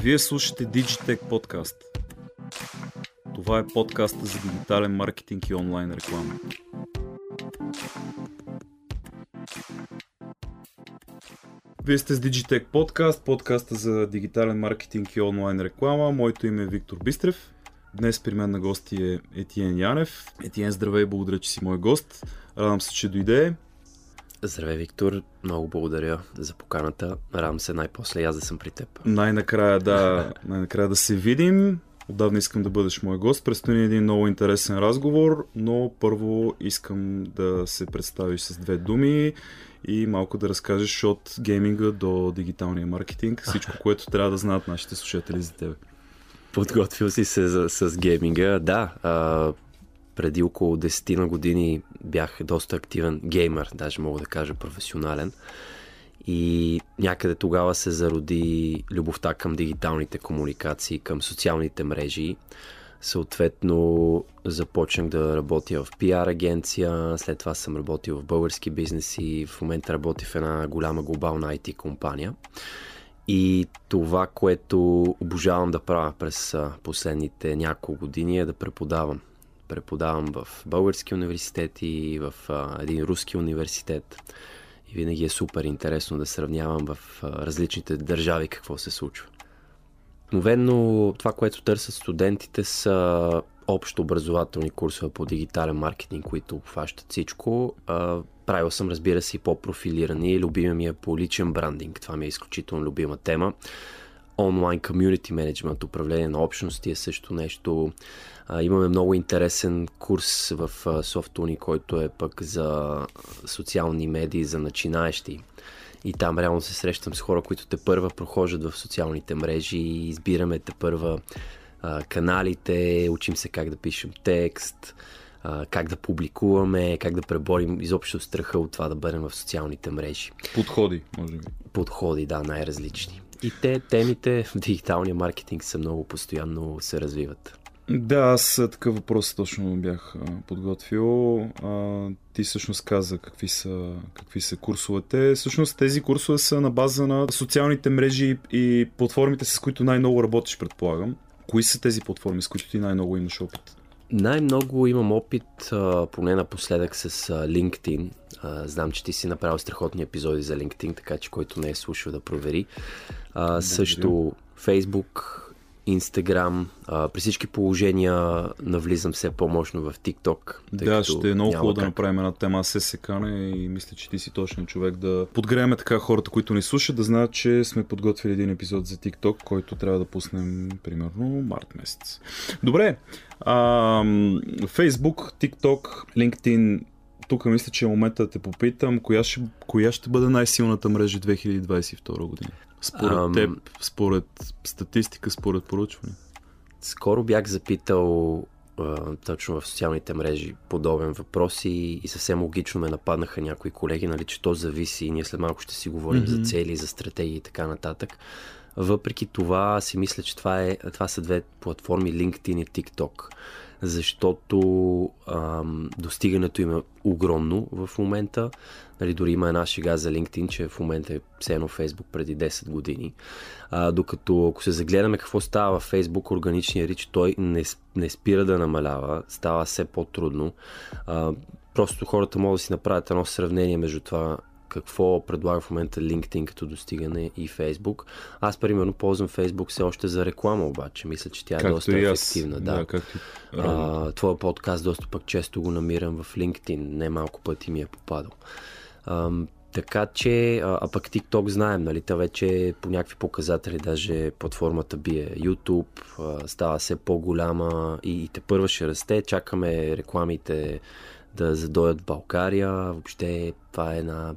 Вие слушате Digitech подкаст. Това е подкаста за дигитален маркетинг и онлайн реклама. Вие сте с Digitech подкаст, подкаста за дигитален маркетинг и онлайн реклама. Моето име е Виктор Бистрев. Днес при мен на гости е Етиен Янев. Етиен, здравей, благодаря, че си мой гост. Радвам се, че дойде. Здравей, Виктор. Много благодаря за поканата. Радвам се най-после аз да съм при теб. Най-накрая да, най-накрая да се видим. Отдавна искам да бъдеш мой гост. Предстои един много интересен разговор, но първо искам да се представиш с две думи и малко да разкажеш от гейминга до дигиталния маркетинг, всичко, което трябва да знаят нашите слушатели за тебе. Подготвил си се за, с гейминга. Да, а, преди около 10 на години бях доста активен геймер, даже мога да кажа професионален. И някъде тогава се зароди любовта към дигиталните комуникации, към социалните мрежи. Съответно, започнах да работя в пиар агенция, след това съм работил в български бизнеси, в момента работя в една голяма глобална IT компания. И това, което обожавам да правя през последните няколко години е да преподавам. Преподавам в български университет и в един руски университет. И винаги е супер интересно да сравнявам в различните държави какво се случва. Обикновено това, което търсят студентите са общо образователни курсове по дигитален маркетинг, които обхващат всичко. Правил съм, разбира се, и по-профилирани. Любима ми е по личен брандинг. Това ми е изключително любима тема. Онлайн комьюнити менеджмент, управление на общности е също нещо. имаме много интересен курс в Софтуни, който е пък за социални медии, за начинаещи. И там реално се срещам с хора, които те първа прохождат в социалните мрежи и избираме те първа а, каналите, учим се как да пишем текст, а, как да публикуваме, как да преборим изобщо страха от това да бъдем в социалните мрежи. Подходи, може би. Подходи, да, най-различни. И те, темите в дигиталния маркетинг са много постоянно се развиват. Да, аз такъв въпрос точно бях подготвил. А, ти всъщност каза какви са, какви са курсовете. Всъщност тези курсове са на база на социалните мрежи и платформите, с които най-много работиш, предполагам. Кои са тези платформи, с които ти най-много имаш опит? Най-много имам опит, поне напоследък с LinkedIn. Знам, че ти си направил страхотни епизоди за LinkedIn, така че който не е слушал да провери. Също Facebook, А, при всички положения навлизам все по-мощно в TikTok. Да, ще е много хубаво да направим една тема. Се секане и мисля, че ти си точен човек да подгреме така хората, които ни слушат, да знаят, че сме подготвили един епизод за TikTok, който трябва да пуснем примерно март месец. Добре. А, Facebook, TikTok, LinkedIn, тук мисля, че е момента да те попитам, коя ще, коя ще бъде най-силната мрежа 2022 година? Според Ам... теб, според статистика, според поручване? Скоро бях запитал а, точно в социалните мрежи подобен въпрос и, и съвсем логично ме нападнаха някои колеги, нали, че то зависи и ние след малко ще си говорим mm-hmm. за цели, за стратегии и така нататък. Въпреки това си мисля, че това, е, това са две платформи LinkedIn и TikTok защото ам, достигането им е огромно в момента. Нали, дори има една шега за LinkedIn, че в момента е все едно Facebook преди 10 години. А, докато ако се загледаме какво става в Facebook, органичният рич, той не, не спира да намалява, става все по-трудно. А, просто хората могат да си направят едно сравнение между това какво предлага в момента LinkedIn като достигане и Facebook. Аз, примерно, ползвам Facebook все още за реклама, обаче. Мисля, че тя е както доста ефективна. Да, да както... а, твоя подкаст доста пък често го намирам в LinkedIn. Не малко пъти ми е попадал. А, така че, а, а пък TikTok знаем, нали, та вече по някакви показатели, даже платформата бие YouTube, а, става все по-голяма и, и те първа ще расте, чакаме рекламите да задоят в България. Въобще това е една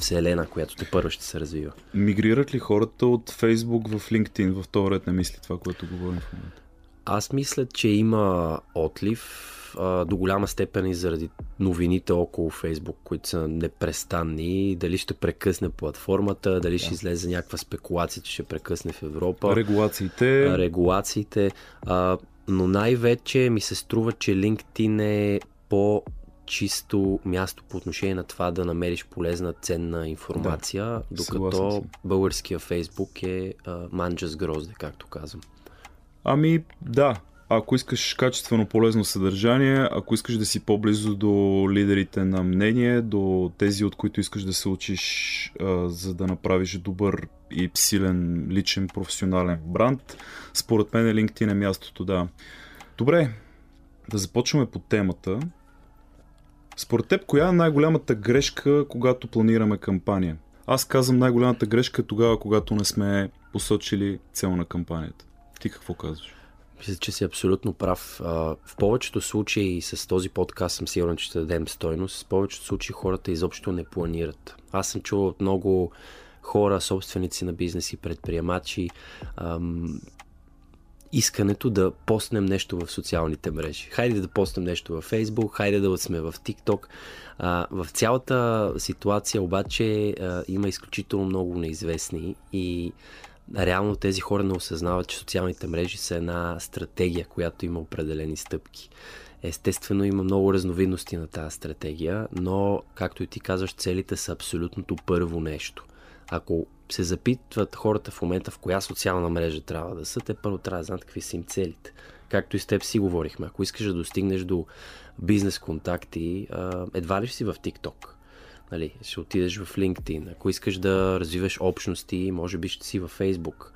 вселена, която те първо ще се развива. Мигрират ли хората от Facebook в LinkedIn в този ред на мисли това, което говорим в момента? Аз мисля, че има отлив а, до голяма степен и заради новините около Фейсбук, които са непрестанни. Дали ще прекъсне платформата, дали да. ще излезе някаква спекулация, че ще прекъсне в Европа. Регулациите. Регулациите. А, но най-вече ми се струва, че LinkedIn е по чисто място по отношение на това да намериш полезна, ценна информация, да, докато българския Фейсбук е а, манджа с грозде, както казвам. Ами да, ако искаш качествено полезно съдържание, ако искаш да си по-близо до лидерите на мнение, до тези, от които искаш да се учиш, а, за да направиш добър и силен личен професионален бранд, според мен LinkedIn е мястото, да. Добре, да започваме по темата. Според теб, коя е най-голямата грешка, когато планираме кампания? Аз казвам най-голямата грешка е тогава, когато не сме посочили цел на кампанията. Ти какво казваш? Мисля, че си абсолютно прав. В повечето случаи с този подкаст съм сигурен, че ще дадем стойност. В повечето случаи хората изобщо не планират. Аз съм чувал от много хора, собственици на бизнеси, предприемачи, искането да постнем нещо в социалните мрежи. Хайде да постнем нещо в Facebook, хайде да сме в TikTok. А, в цялата ситуация обаче а, има изключително много неизвестни и реално тези хора не осъзнават, че социалните мрежи са една стратегия, която има определени стъпки. Естествено има много разновидности на тази стратегия, но, както и ти казваш, целите са абсолютното първо нещо. Ако се запитват хората в момента в коя социална мрежа трябва да са, те първо трябва да знаят какви са им целите. Както и с теб си говорихме. Ако искаш да достигнеш до бизнес контакти, едва ли си в TikTok? Нали, ще отидеш в LinkedIn. Ако искаш да развиваш общности, може би ще си в Facebook.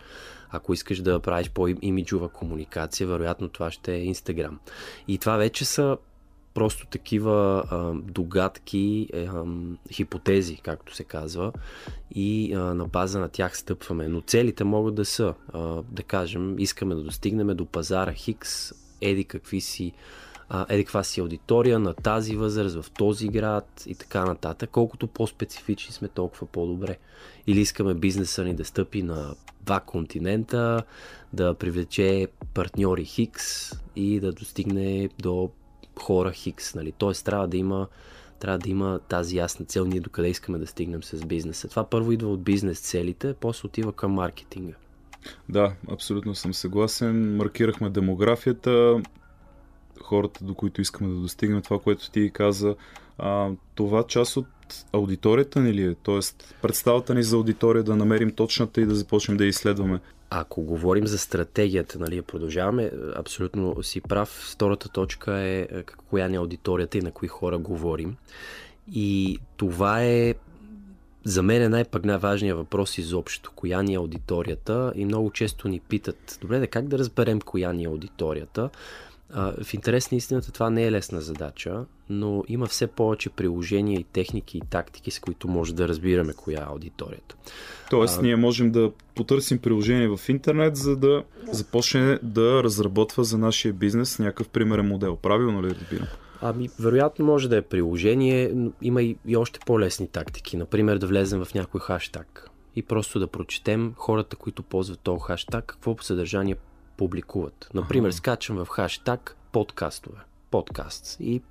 Ако искаш да правиш по-имиджова комуникация, вероятно това ще е Instagram. И това вече са просто такива а, догадки, е, а, хипотези, както се казва, и а, на база на тях стъпваме. Но целите могат да са, а, да кажем, искаме да достигнем до пазара Хикс, еди какви си а, еди каква си аудитория на тази възраст, в този град и така нататък. Колкото по-специфични сме, толкова по-добре. Или искаме бизнеса ни да стъпи на два континента, да привлече партньори Хикс и да достигне до хора Хикс. Нали? Тоест трябва да има трябва да има тази ясна цел, ние докъде искаме да стигнем с бизнеса. Това първо идва от бизнес целите, после отива към маркетинга. Да, абсолютно съм съгласен. Маркирахме демографията, хората, до които искаме да достигнем, това, което ти каза. А, това част от аудиторията ни ли е? Тоест, представата ни за аудитория да намерим точната и да започнем да я изследваме. Ако говорим за стратегията, нали, продължаваме, абсолютно си прав. Втората точка е, е коя ни е аудиторията и на кои хора говорим. И това е за мен е най-важният въпрос изобщо. Коя ни е аудиторията? И много често ни питат, добре, да как да разберем коя ни е аудиторията? А, в интерес на истината това не е лесна задача, но има все повече приложения и техники и тактики, с които може да разбираме коя е аудиторията. Тоест, а... ние можем да потърсим приложение в интернет, за да започне да разработва за нашия бизнес някакъв примерен модел. Правилно ли разбирам? Ами, вероятно може да е приложение, но има и, и още по-лесни тактики. Например, да влезем в някой хаштаг и просто да прочетем хората, които ползват този хаштаг, какво съдържание публикуват. Например, ага. скачам в хаштаг подкастове, подкаст и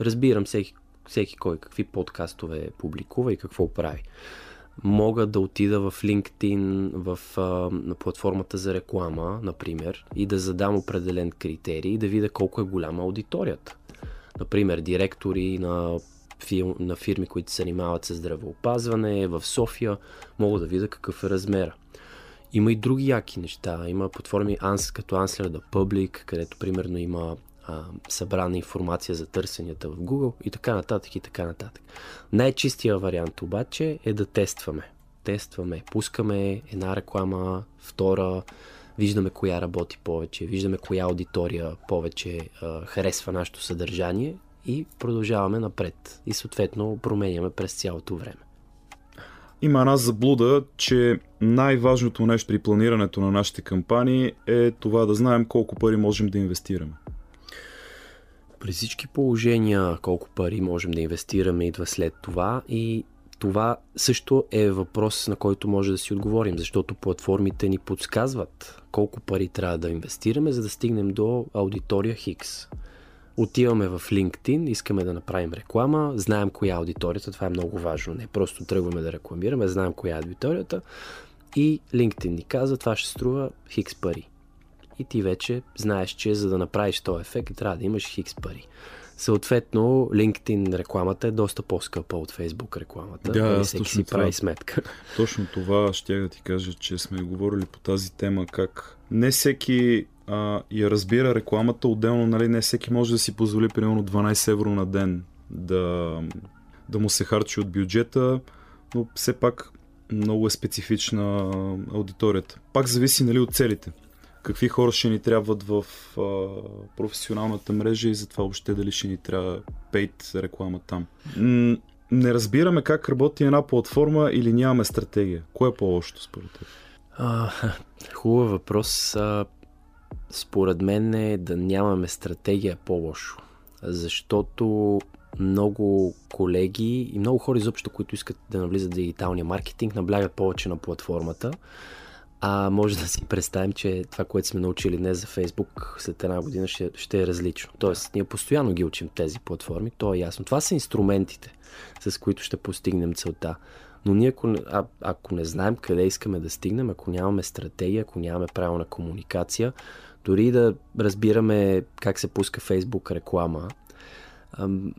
разбирам всеки, всеки кой какви подкастове публикува и какво прави. Мога да отида в LinkedIn, в а, на платформата за реклама, например, и да задам определен критерий и да видя колко е голяма аудиторията. Например, директори на, фирми, на фирми, които се занимават с здравеопазване в София, мога да видя какъв е размера. Има и други яки неща. Има платформи като Ansler the Public, където примерно има а, събрана информация за търсенията в Google и така нататък и така нататък. Най-чистия вариант обаче е да тестваме. Тестваме, пускаме една реклама, втора, виждаме коя работи повече, виждаме коя аудитория повече а, харесва нашето съдържание и продължаваме напред. И съответно променяме през цялото време. Има една заблуда, че най-важното нещо при планирането на нашите кампании е това да знаем колко пари можем да инвестираме. При всички положения колко пари можем да инвестираме идва след това и това също е въпрос, на който може да си отговорим, защото платформите ни подсказват колко пари трябва да инвестираме, за да стигнем до аудитория Хикс. Отиваме в LinkedIn, искаме да направим реклама, знаем коя е аудиторията, това е много важно. Не просто тръгваме да рекламираме, знаем коя е аудиторията и LinkedIn ни казва, това ще струва хикс пари. И ти вече знаеш, че за да направиш този ефект трябва да имаш хикс пари. Съответно, LinkedIn рекламата е доста по-скъпа от Facebook рекламата. Да, нали, всеки си прави сметка. Точно това ще да ти кажа, че сме говорили по тази тема, как не всеки а, я разбира рекламата, отделно нали, не всеки може да си позволи примерно 12 евро на ден да, да му се харчи от бюджета, но все пак много е специфична аудиторията. Пак зависи нали, от целите. Какви хора ще ни трябват в а, професионалната мрежа и затова въобще дали ще ни трябва пейт реклама там. Не разбираме как работи една платформа или нямаме стратегия. Кое е по-лошото според теб? хубав въпрос. А, според мен е да нямаме стратегия по-лошо. Защото много колеги и много хора изобщо, които искат да навлизат в дигиталния маркетинг, наблягат повече на платформата. А може да си представим, че това, което сме научили днес за Facebook, след една година ще, ще е различно. Тоест, ние постоянно ги учим тези платформи, то е ясно. Това са инструментите, с които ще постигнем целта. Но ние, ако, а, ако не знаем къде искаме да стигнем, ако нямаме стратегия, ако нямаме правилна комуникация, дори да разбираме как се пуска Facebook реклама,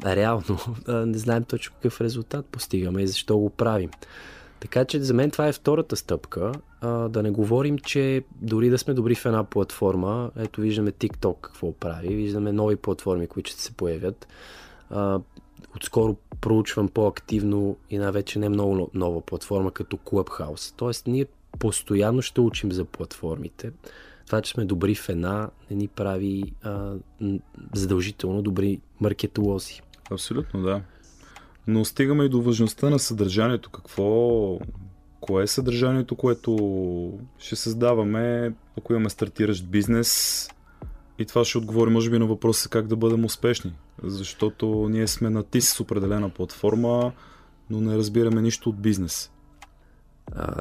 реално не знаем точно какъв резултат постигаме и защо го правим. Така че за мен това е втората стъпка. А, да не говорим, че дори да сме добри в една платформа, ето виждаме TikTok какво прави, виждаме нови платформи, които ще се появят. А, отскоро проучвам по-активно и най-вече не много нова платформа като Clubhouse. Тоест ние постоянно ще учим за платформите това, че сме добри в една, не ни прави а, задължително добри маркетолози. Абсолютно, да. Но стигаме и до важността на съдържанието. Какво, кое е съдържанието, което ще създаваме, ако имаме стартиращ бизнес? И това ще отговори, може би, на въпроса как да бъдем успешни. Защото ние сме на ТИС с определена платформа, но не разбираме нищо от бизнес.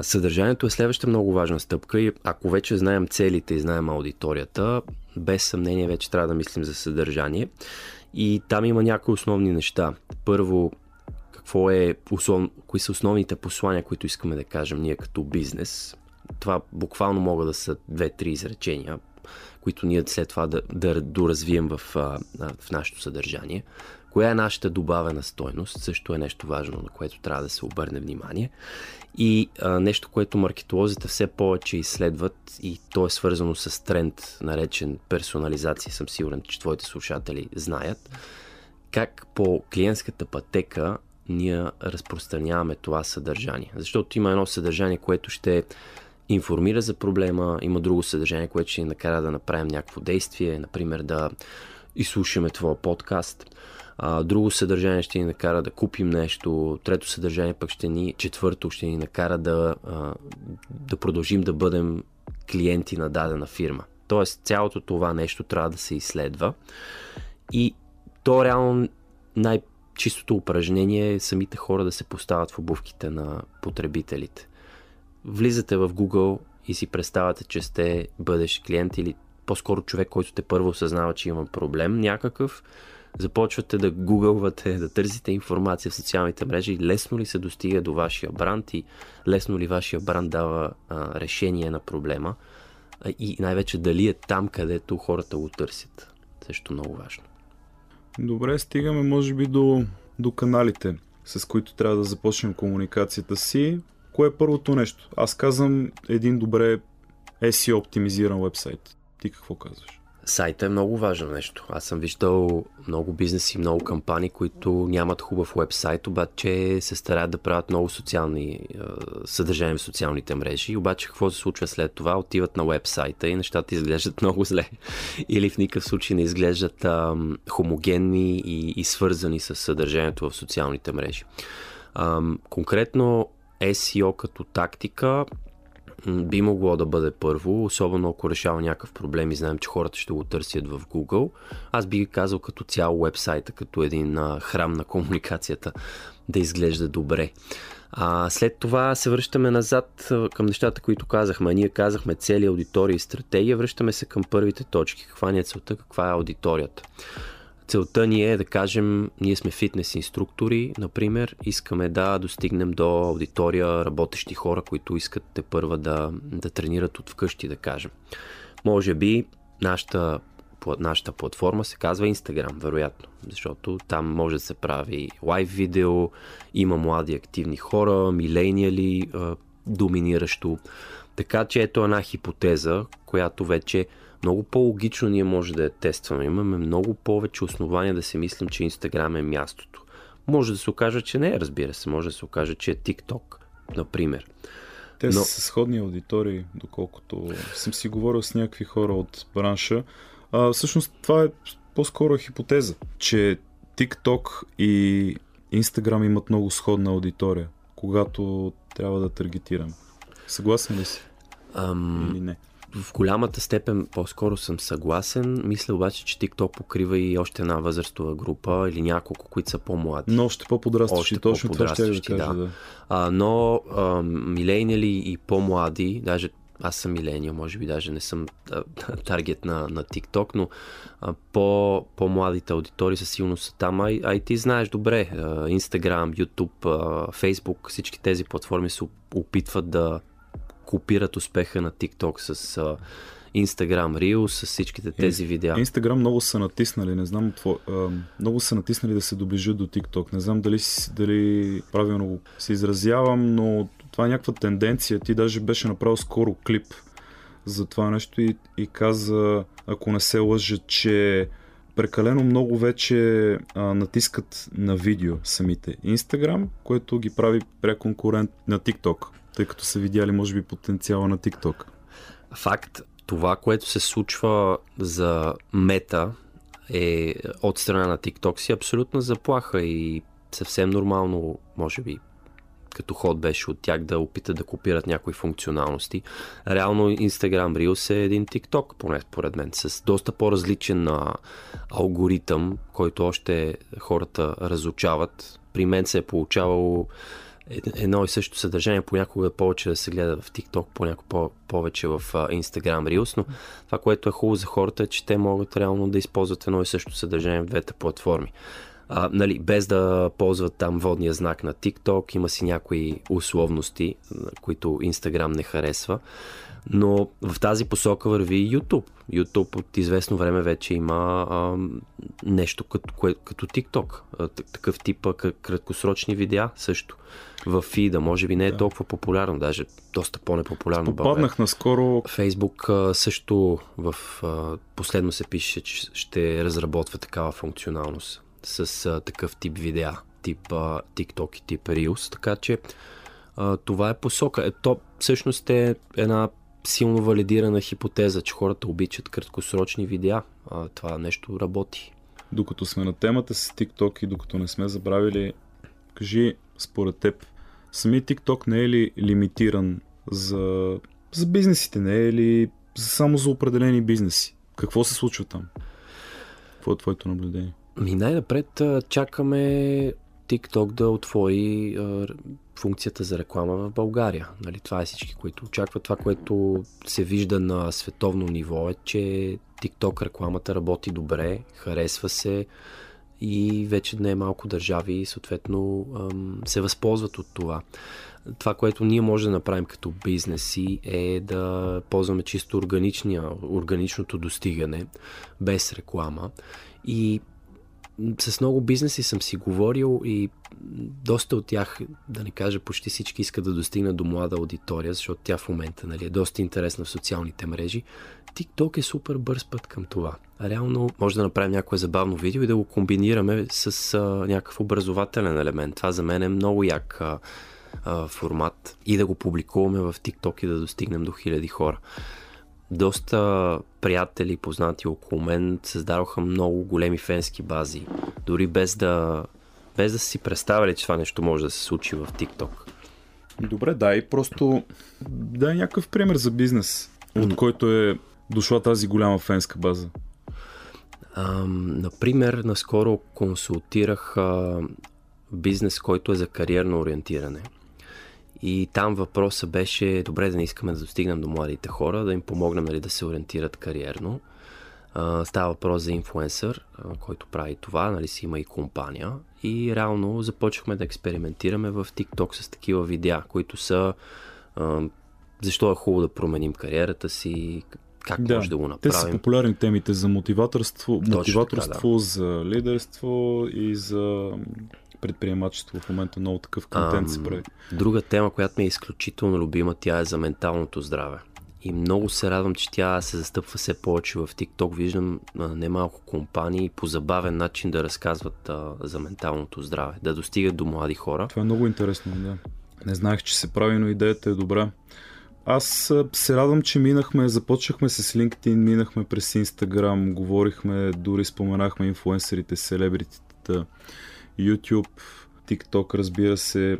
Съдържанието е следваща много важна стъпка и ако вече знаем целите и знаем аудиторията, без съмнение вече трябва да мислим за съдържание. И там има някои основни неща. Първо, какво е, услов... кои са основните послания, които искаме да кажем ние като бизнес. Това буквално могат да са две-три изречения, които ние след това да, да доразвием в, в нашето съдържание. Коя е нашата добавена стойност, също е нещо важно, на което трябва да се обърне внимание. И а, нещо, което маркетолозите все повече изследват и то е свързано с тренд, наречен персонализация, съм сигурен, че твоите слушатели знаят, как по клиентската пътека ние разпространяваме това съдържание. Защото има едно съдържание, което ще информира за проблема, има друго съдържание, което ще ни накара да направим някакво действие, например да изслушаме твоя подкаст а, друго съдържание ще ни накара да купим нещо, трето съдържание пък ще ни, четвърто ще ни накара да, а, да продължим да бъдем клиенти на дадена фирма. Тоест цялото това нещо трябва да се изследва и то реално най-чистото упражнение е самите хора да се поставят в обувките на потребителите. Влизате в Google и си представяте, че сте бъдещ клиент или по-скоро човек, който те първо осъзнава, че има проблем някакъв, започвате да гугълвате, да търсите информация в социалните мрежи, лесно ли се достига до вашия бранд и лесно ли вашия бранд дава а, решение на проблема и най-вече дали е там, където хората го търсят. Също много важно. Добре, стигаме може би до, до каналите, с които трябва да започнем комуникацията си. Кое е първото нещо? Аз казвам един добре SEO оптимизиран вебсайт. Ти какво казваш? Сайта е много важно нещо. Аз съм виждал много бизнеси, много кампании, които нямат хубав вебсайт, обаче се стараят да правят много социални съдържания в социалните мрежи. Обаче какво се случва след това? Отиват на вебсайта и нещата изглеждат много зле. Или в никакъв случай не изглеждат е, хомогенни и, и свързани с съдържанието в социалните мрежи. Е, конкретно SEO като тактика би могло да бъде първо, особено ако решава някакъв проблем и знаем, че хората ще го търсят в Google. Аз би казал като цяло вебсайта, като един храм на комуникацията да изглежда добре. А, след това се връщаме назад към нещата, които казахме. Ние казахме цели аудитории и стратегия, връщаме се към първите точки. Каква ни е целта, каква е аудиторията. Целта ни е да кажем, ние сме фитнес инструктори, например, искаме да достигнем до аудитория работещи хора, които искат те първа да, да тренират от вкъщи, да кажем. Може би нашата нашата платформа се казва Instagram, вероятно. Защото там може да се прави лайв видео, има млади активни хора, милениали, доминиращо. Така че ето една хипотеза, която вече много по-логично ние може да я тестваме. Имаме много повече основания да си мислим, че Instagram е мястото. Може да се окаже, че не е, разбира се. Може да се окаже, че е TikTok, например. Те Но... са сходни аудитории, доколкото съм си говорил с някакви хора от бранша. А, всъщност това е по-скоро хипотеза, че TikTok и Instagram имат много сходна аудитория, когато трябва да таргетирам. Съгласен ли си? Ам... Или не? В голямата степен по-скоро съм съгласен. Мисля обаче, че TikTok покрива и още една възрастова група или няколко, които са по-млади. Но още по-подрастващи, точно това ще да кажа. Да. да. А, но а, милейнили и по-млади, даже аз съм милениал, може би даже не съм а, таргет на, на TikTok, но а, по, по-младите аудитории със силно са там. А, а и ти знаеш добре, а, Instagram, YouTube, а, Facebook, всички тези платформи се опитват да копират успеха на TikTok с uh, Instagram Reels, с всичките тези видеа. Instagram много са натиснали, не знам, тво, а, много са натиснали да се доближат до TikTok. Не знам дали, дали правилно се изразявам, но това е някаква тенденция. Ти даже беше направил скоро клип за това нещо и, и каза, ако не се лъжа, че прекалено много вече а, натискат на видео самите Instagram, което ги прави преконкурент на TikTok тъй като са видяли, може би, потенциала на TikTok. Факт, това, което се случва за мета е от страна на TikTok си абсолютна заплаха и съвсем нормално, може би, като ход беше от тях да опитат да копират някои функционалности. Реално Instagram Reels е един TikTok, поне според мен, с доста по-различен алгоритъм, който още хората разучават. При мен се е получавало едно и също съдържание, понякога повече да се гледа в TikTok, понякога по- повече в Instagram Reels, но това, което е хубаво за хората е, че те могат реално да използват едно и също съдържание в двете платформи. А, нали, без да ползват там водния знак на TikTok, има си някои условности, които Instagram не харесва. Но в тази посока върви YouTube. YouTube от известно време вече има а, нещо като, кое, като TikTok. А, такъв тип краткосрочни видеа също. В фида, може би не е да. толкова популярно, даже доста по-непопулярно. Попаднах наскоро. Фейсбук а, също в а, последно се пише, че ще разработва такава функционалност с а, такъв тип видеа, тип а, TikTok и тип Reels, така че а, това е посока. Е, то всъщност е една силно валидирана хипотеза, че хората обичат краткосрочни видеа. А, това нещо работи. Докато сме на темата с TikTok и докато не сме забравили, кажи според теб, сами TikTok не е ли лимитиран за, за бизнесите, не е ли само за определени бизнеси? Какво се случва там? Какво е твоето наблюдение? Ми най-напред чакаме TikTok да отвори функцията за реклама в България. Нали, това е всички, които очакват. Това, което се вижда на световно ниво е, че TikTok рекламата работи добре, харесва се и вече не е малко държави съответно се възползват от това. Това, което ние можем да направим като бизнеси е да ползваме чисто органичния, органичното достигане без реклама и с много бизнеси съм си говорил и доста от тях, да не кажа почти всички, искат да достигнат до млада аудитория, защото тя в момента нали, е доста интересна в социалните мрежи. TikTok е супер бърз път към това. Реално може да направим някое забавно видео и да го комбинираме с а, някакъв образователен елемент. Това за мен е много як а, а, формат и да го публикуваме в TikTok и да достигнем до хиляди хора доста приятели, познати около мен създадоха много големи фенски бази, дори без да, без да си представили, че това нещо може да се случи в TikTok. Добре, дай просто дай някакъв пример за бизнес, от който е дошла тази голяма фенска база. Ам, например, наскоро консултирах а, бизнес, който е за кариерно ориентиране – и там въпросът беше, добре да не искаме да достигнем до младите хора, да им помогнем нали, да се ориентират кариерно. А, става въпрос за инфлуенсър, който прави това, нали си има и компания. И реално започнахме да експериментираме в TikTok с такива видеа, които са а, защо е хубаво да променим кариерата си, как да, може да го направим. Те са популярни темите за мотиваторство, мотиваторство да. за лидерство и за предприемачество. В момента много такъв контент се прави. Друга тема, която ми е изключително любима, тя е за менталното здраве. И много се радвам, че тя се застъпва все повече в TikTok. Виждам немалко компании по забавен начин да разказват а, за менталното здраве, да достигат до млади хора. Това е много интересно, да. Не знаех, че се прави, но идеята е добра. Аз се радвам, че минахме, започнахме с LinkedIn, минахме през Instagram, говорихме, дори споменахме инфуенсерите, селебритите, YouTube, TikTok, разбира се.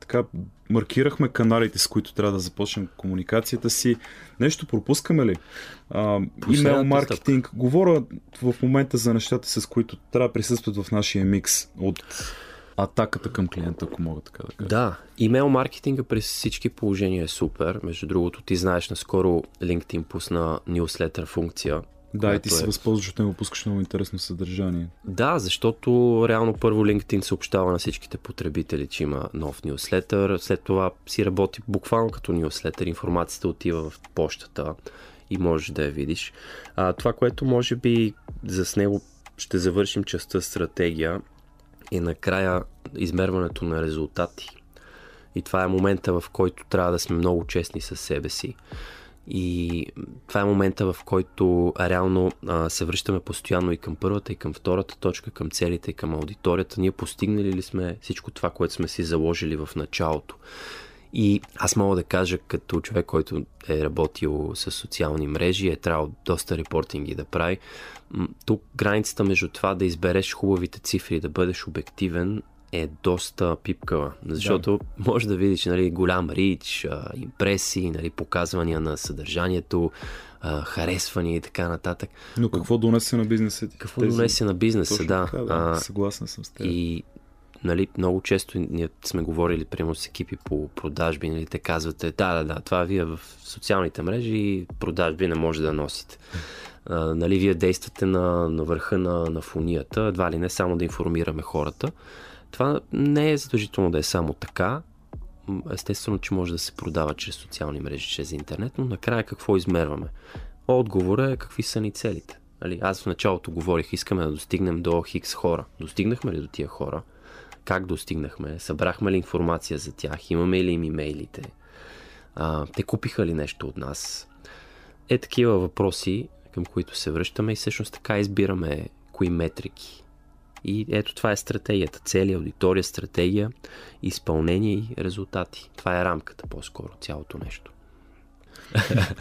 Така, маркирахме каналите, с които трябва да започнем комуникацията си. Нещо пропускаме ли? А, имейл маркетинг. Стъпка. Говоря в момента за нещата, с които трябва да присъстват в нашия микс от атаката към клиента, ако мога така да кажа. Да, имейл маркетинга през всички положения е супер. Между другото, ти знаеш, наскоро LinkedIn пусна newsletter функция, да, и ти се е... възползваш от него, пускаш много интересно съдържание. Да, защото реално първо LinkedIn съобщава на всичките потребители, че има нов нюслетър, след това си работи буквално като нюслетър, информацията отива в почтата и можеш да я видиш. А, това, което може би за с него ще завършим частта стратегия и накрая измерването на резултати. И това е момента, в който трябва да сме много честни със себе си. И това е момента, в който реално а, се връщаме постоянно и към първата, и към втората точка, към целите, и към аудиторията. Ние постигнали ли сме всичко това, което сме си заложили в началото? И аз мога да кажа, като човек, който е работил с социални мрежи, е трябвало доста репортинги да прави. Тук границата между това да избереш хубавите цифри, да бъдеш обективен, е доста пипкава, защото да. може да видиш нали, голям рич, импресии, нали, показвания на съдържанието, харесвания и така нататък. Но какво донесе на бизнеса ти? Какво тези... донесе на бизнеса, Точно да. Така, да. Съгласен съм с теб. И нали, много често ние сме говорили, примерно с екипи по продажби, нали, те казвате, да, да, да, това вие в социалните мрежи продажби не може да носите. А, нали, вие действате на, на върха на, на фунията, едва ли не само да информираме хората. Това не е задължително да е само така. Естествено, че може да се продава чрез социални мрежи, чрез интернет, но накрая какво измерваме? Отговорът е какви са ни целите. Али, аз в началото говорих, искаме да достигнем до хикс хора. Достигнахме ли до тия хора? Как достигнахме? Събрахме ли информация за тях? Имаме ли им имейлите? А, те купиха ли нещо от нас? Е такива въпроси, към които се връщаме и всъщност така избираме кои метрики и ето това е стратегията. Цели, аудитория, стратегия, изпълнение и резултати. Това е рамката по-скоро, цялото нещо.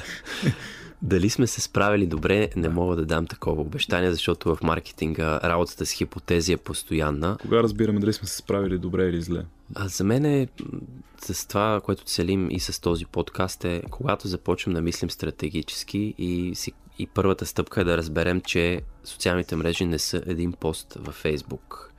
Дали сме се справили добре, не мога да дам такова обещание, защото в маркетинга работата с хипотези е постоянна. Кога разбираме дали сме се справили добре или зле? А за мен е с това, което целим и с този подкаст е, когато започнем да мислим стратегически и си и първата стъпка е да разберем, че социалните мрежи не са един пост във Facebook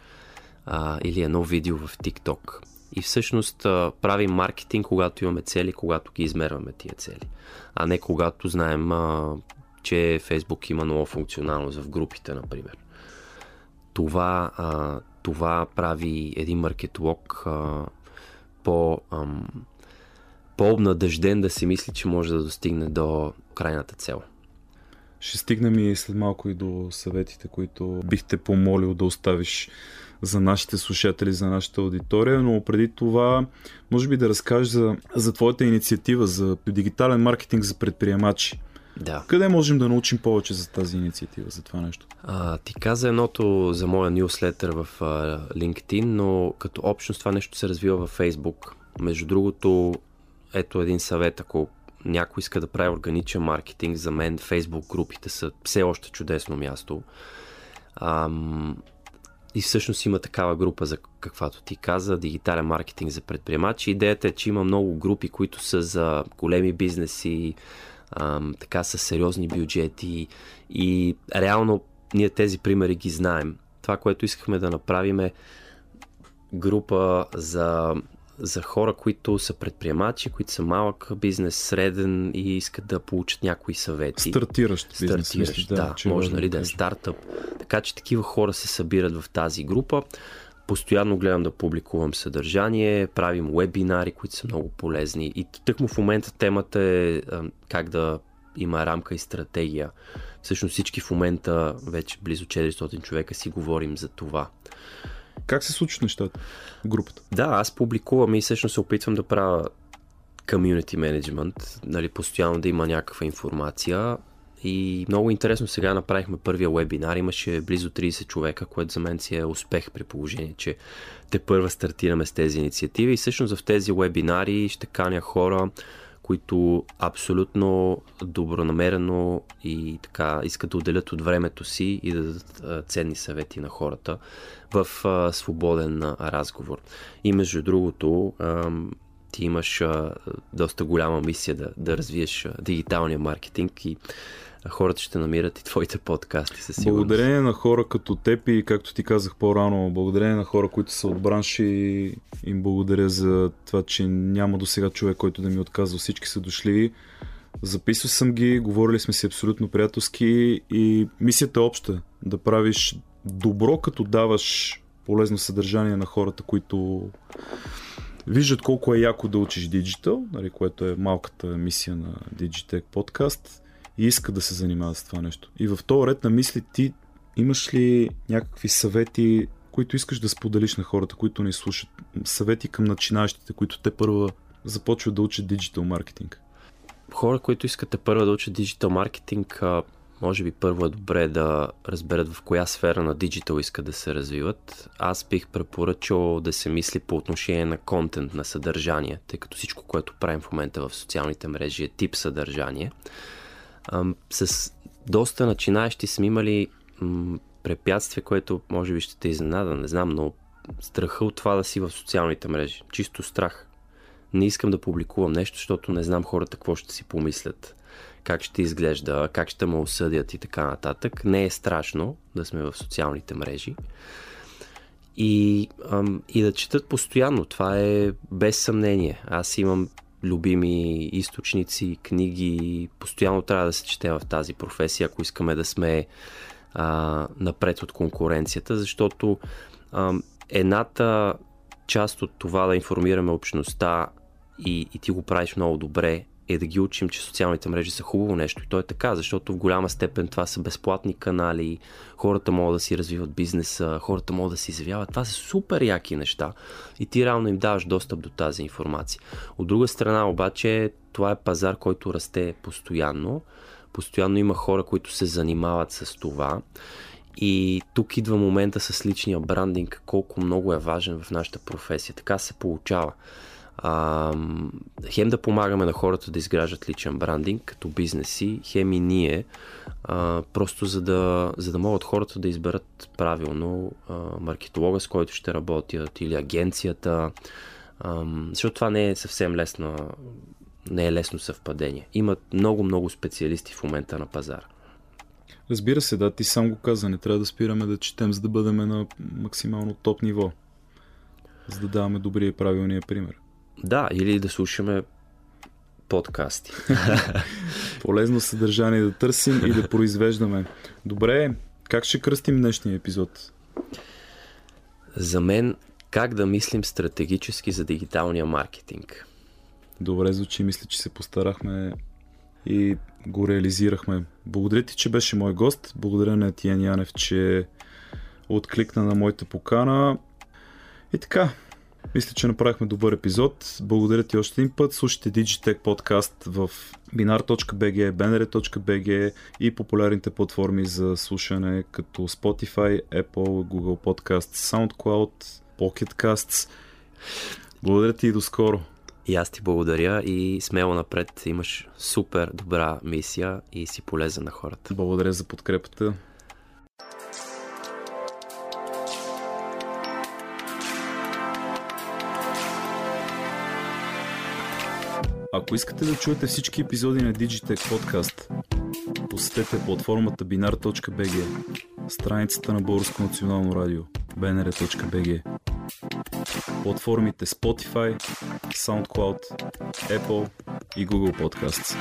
а, или едно видео в TikTok. И всъщност правим маркетинг, когато имаме цели, когато ги измерваме тия цели. А не когато знаем, а, че Facebook има нова функционалност в групите, например. Това, а, това прави един маркетолог по, ам, по-обнадежден да си мисли, че може да достигне до крайната цел. Ще стигнем и след малко и до съветите, които бихте помолил да оставиш за нашите слушатели, за нашата аудитория, но преди това, може би да разкажеш за, за твоята инициатива за дигитален маркетинг за предприемачи. Да. Къде можем да научим повече за тази инициатива, за това нещо? А, ти каза едното за моя нюслетър в а, LinkedIn, но като общност това нещо се развива в Facebook. Между другото, ето един съвет, ако някой иска да прави органичен маркетинг, за мен Facebook групите са все още чудесно място. Ам, и всъщност има такава група, за каквато ти каза, дигитален маркетинг за предприемачи. Идеята е, че има много групи, които са за големи бизнеси, ам, така с сериозни бюджети и реално ние тези примери ги знаем. Това, което искахме да направим е група за за хора, които са предприемачи, които са малък бизнес, среден и искат да получат някои съвети. Стартиращ бизнес. Стартиращ, да, да може нали, да е стартъп. Така че такива хора се събират в тази група. Постоянно гледам да публикувам съдържание, правим вебинари, които са много полезни. И тъкмо в момента темата е как да има рамка и стратегия. Всъщност всички в момента, вече близо 400 човека си говорим за това. Как се случват нещата? Групата? Да, аз публикувам и всъщност се опитвам да правя community management, нали, постоянно да има някаква информация. И много интересно сега направихме първия вебинар. Имаше близо 30 човека, което за мен си е успех при положение, че те първа стартираме с тези инициативи. И всъщност в тези вебинари ще каня хора, които абсолютно добронамерено и така искат да отделят от времето си и да дадат ценни съвети на хората в свободен разговор. И между другото, ти имаш доста голяма мисия да, да развиеш дигиталния маркетинг и хората ще намират и твоите подкасти със сигурност. Благодарение на хора като теб и както ти казах по-рано, благодарение на хора, които са от бранши, им благодаря за това, че няма до сега човек, който да ми отказва. Всички са дошли. Записвал съм ги, говорили сме си абсолютно приятелски и мисията е обща. Да правиш добро, като даваш полезно съдържание на хората, които виждат колко е яко да учиш диджитал, нали, което е малката мисия на Digitech подкаст и искат да се занимават с това нещо. И в този ред на мисли ти имаш ли някакви съвети, които искаш да споделиш на хората, които ни слушат? Съвети към начинащите, които те първа започват да учат диджитал маркетинг? Хора, които искат те първа да учат диджитал маркетинг, може би първо е добре да разберат в коя сфера на диджитал искат да се развиват. Аз бих препоръчал да се мисли по отношение на контент, на съдържание, тъй като всичко, което правим в момента в социалните мрежи е тип съдържание с доста начинаещи сме имали м- препятствие, което може би ще те изненада, не знам, но страха от това да си в социалните мрежи. Чисто страх. Не искам да публикувам нещо, защото не знам хората какво ще си помислят, как ще изглежда, как ще ме осъдят и така нататък. Не е страшно да сме в социалните мрежи. И, ам, и да четат постоянно. Това е без съмнение. Аз имам любими източници, книги. Постоянно трябва да се чете в тази професия, ако искаме да сме а, напред от конкуренцията, защото а, едната част от това да информираме общността и, и ти го правиш много добре е да ги учим, че социалните мрежи са хубаво нещо. И то е така, защото в голяма степен това са безплатни канали, хората могат да си развиват бизнеса, хората могат да си изявяват. Това са супер яки неща и ти реално им даваш достъп до тази информация. От друга страна обаче, това е пазар, който расте постоянно. Постоянно има хора, които се занимават с това. И тук идва момента с личния брандинг, колко много е важен в нашата професия. Така се получава а, хем да помагаме на хората да изграждат личен брандинг като бизнеси, хем и ние, а, просто за да, за да могат хората да изберат правилно а, маркетолога, с който ще работят или агенцията, а, защото това не е съвсем лесно, не е лесно съвпадение. Имат много-много специалисти в момента на пазара. Разбира се, да, ти сам го каза, не трябва да спираме да четем, за да бъдем на максимално топ ниво. За да даваме добрия и правилния пример. Да, или да слушаме подкасти. Полезно съдържание да търсим и да произвеждаме. Добре, как ще кръстим днешния епизод? За мен, как да мислим стратегически за дигиталния маркетинг. Добре звучи, мисля, че се постарахме и го реализирахме. Благодаря ти, че беше мой гост. Благодаря на Тиен Янев, че откликна на моята покана. И така, мисля, че направихме добър епизод. Благодаря ти още един път. Слушайте Digitech подкаст в binar.bg, banner.bg и популярните платформи за слушане като Spotify, Apple, Google Podcast, SoundCloud, Pocket Casts. Благодаря ти и до скоро. И аз ти благодаря и смело напред. Имаш супер добра мисия и си полезен на хората. Благодаря за подкрепата. Ако искате да чуете всички епизоди на Digitech Podcast, посетете платформата binar.bg, страницата на Българско национално радио, bnr.bg, платформите Spotify, SoundCloud, Apple и Google Podcasts.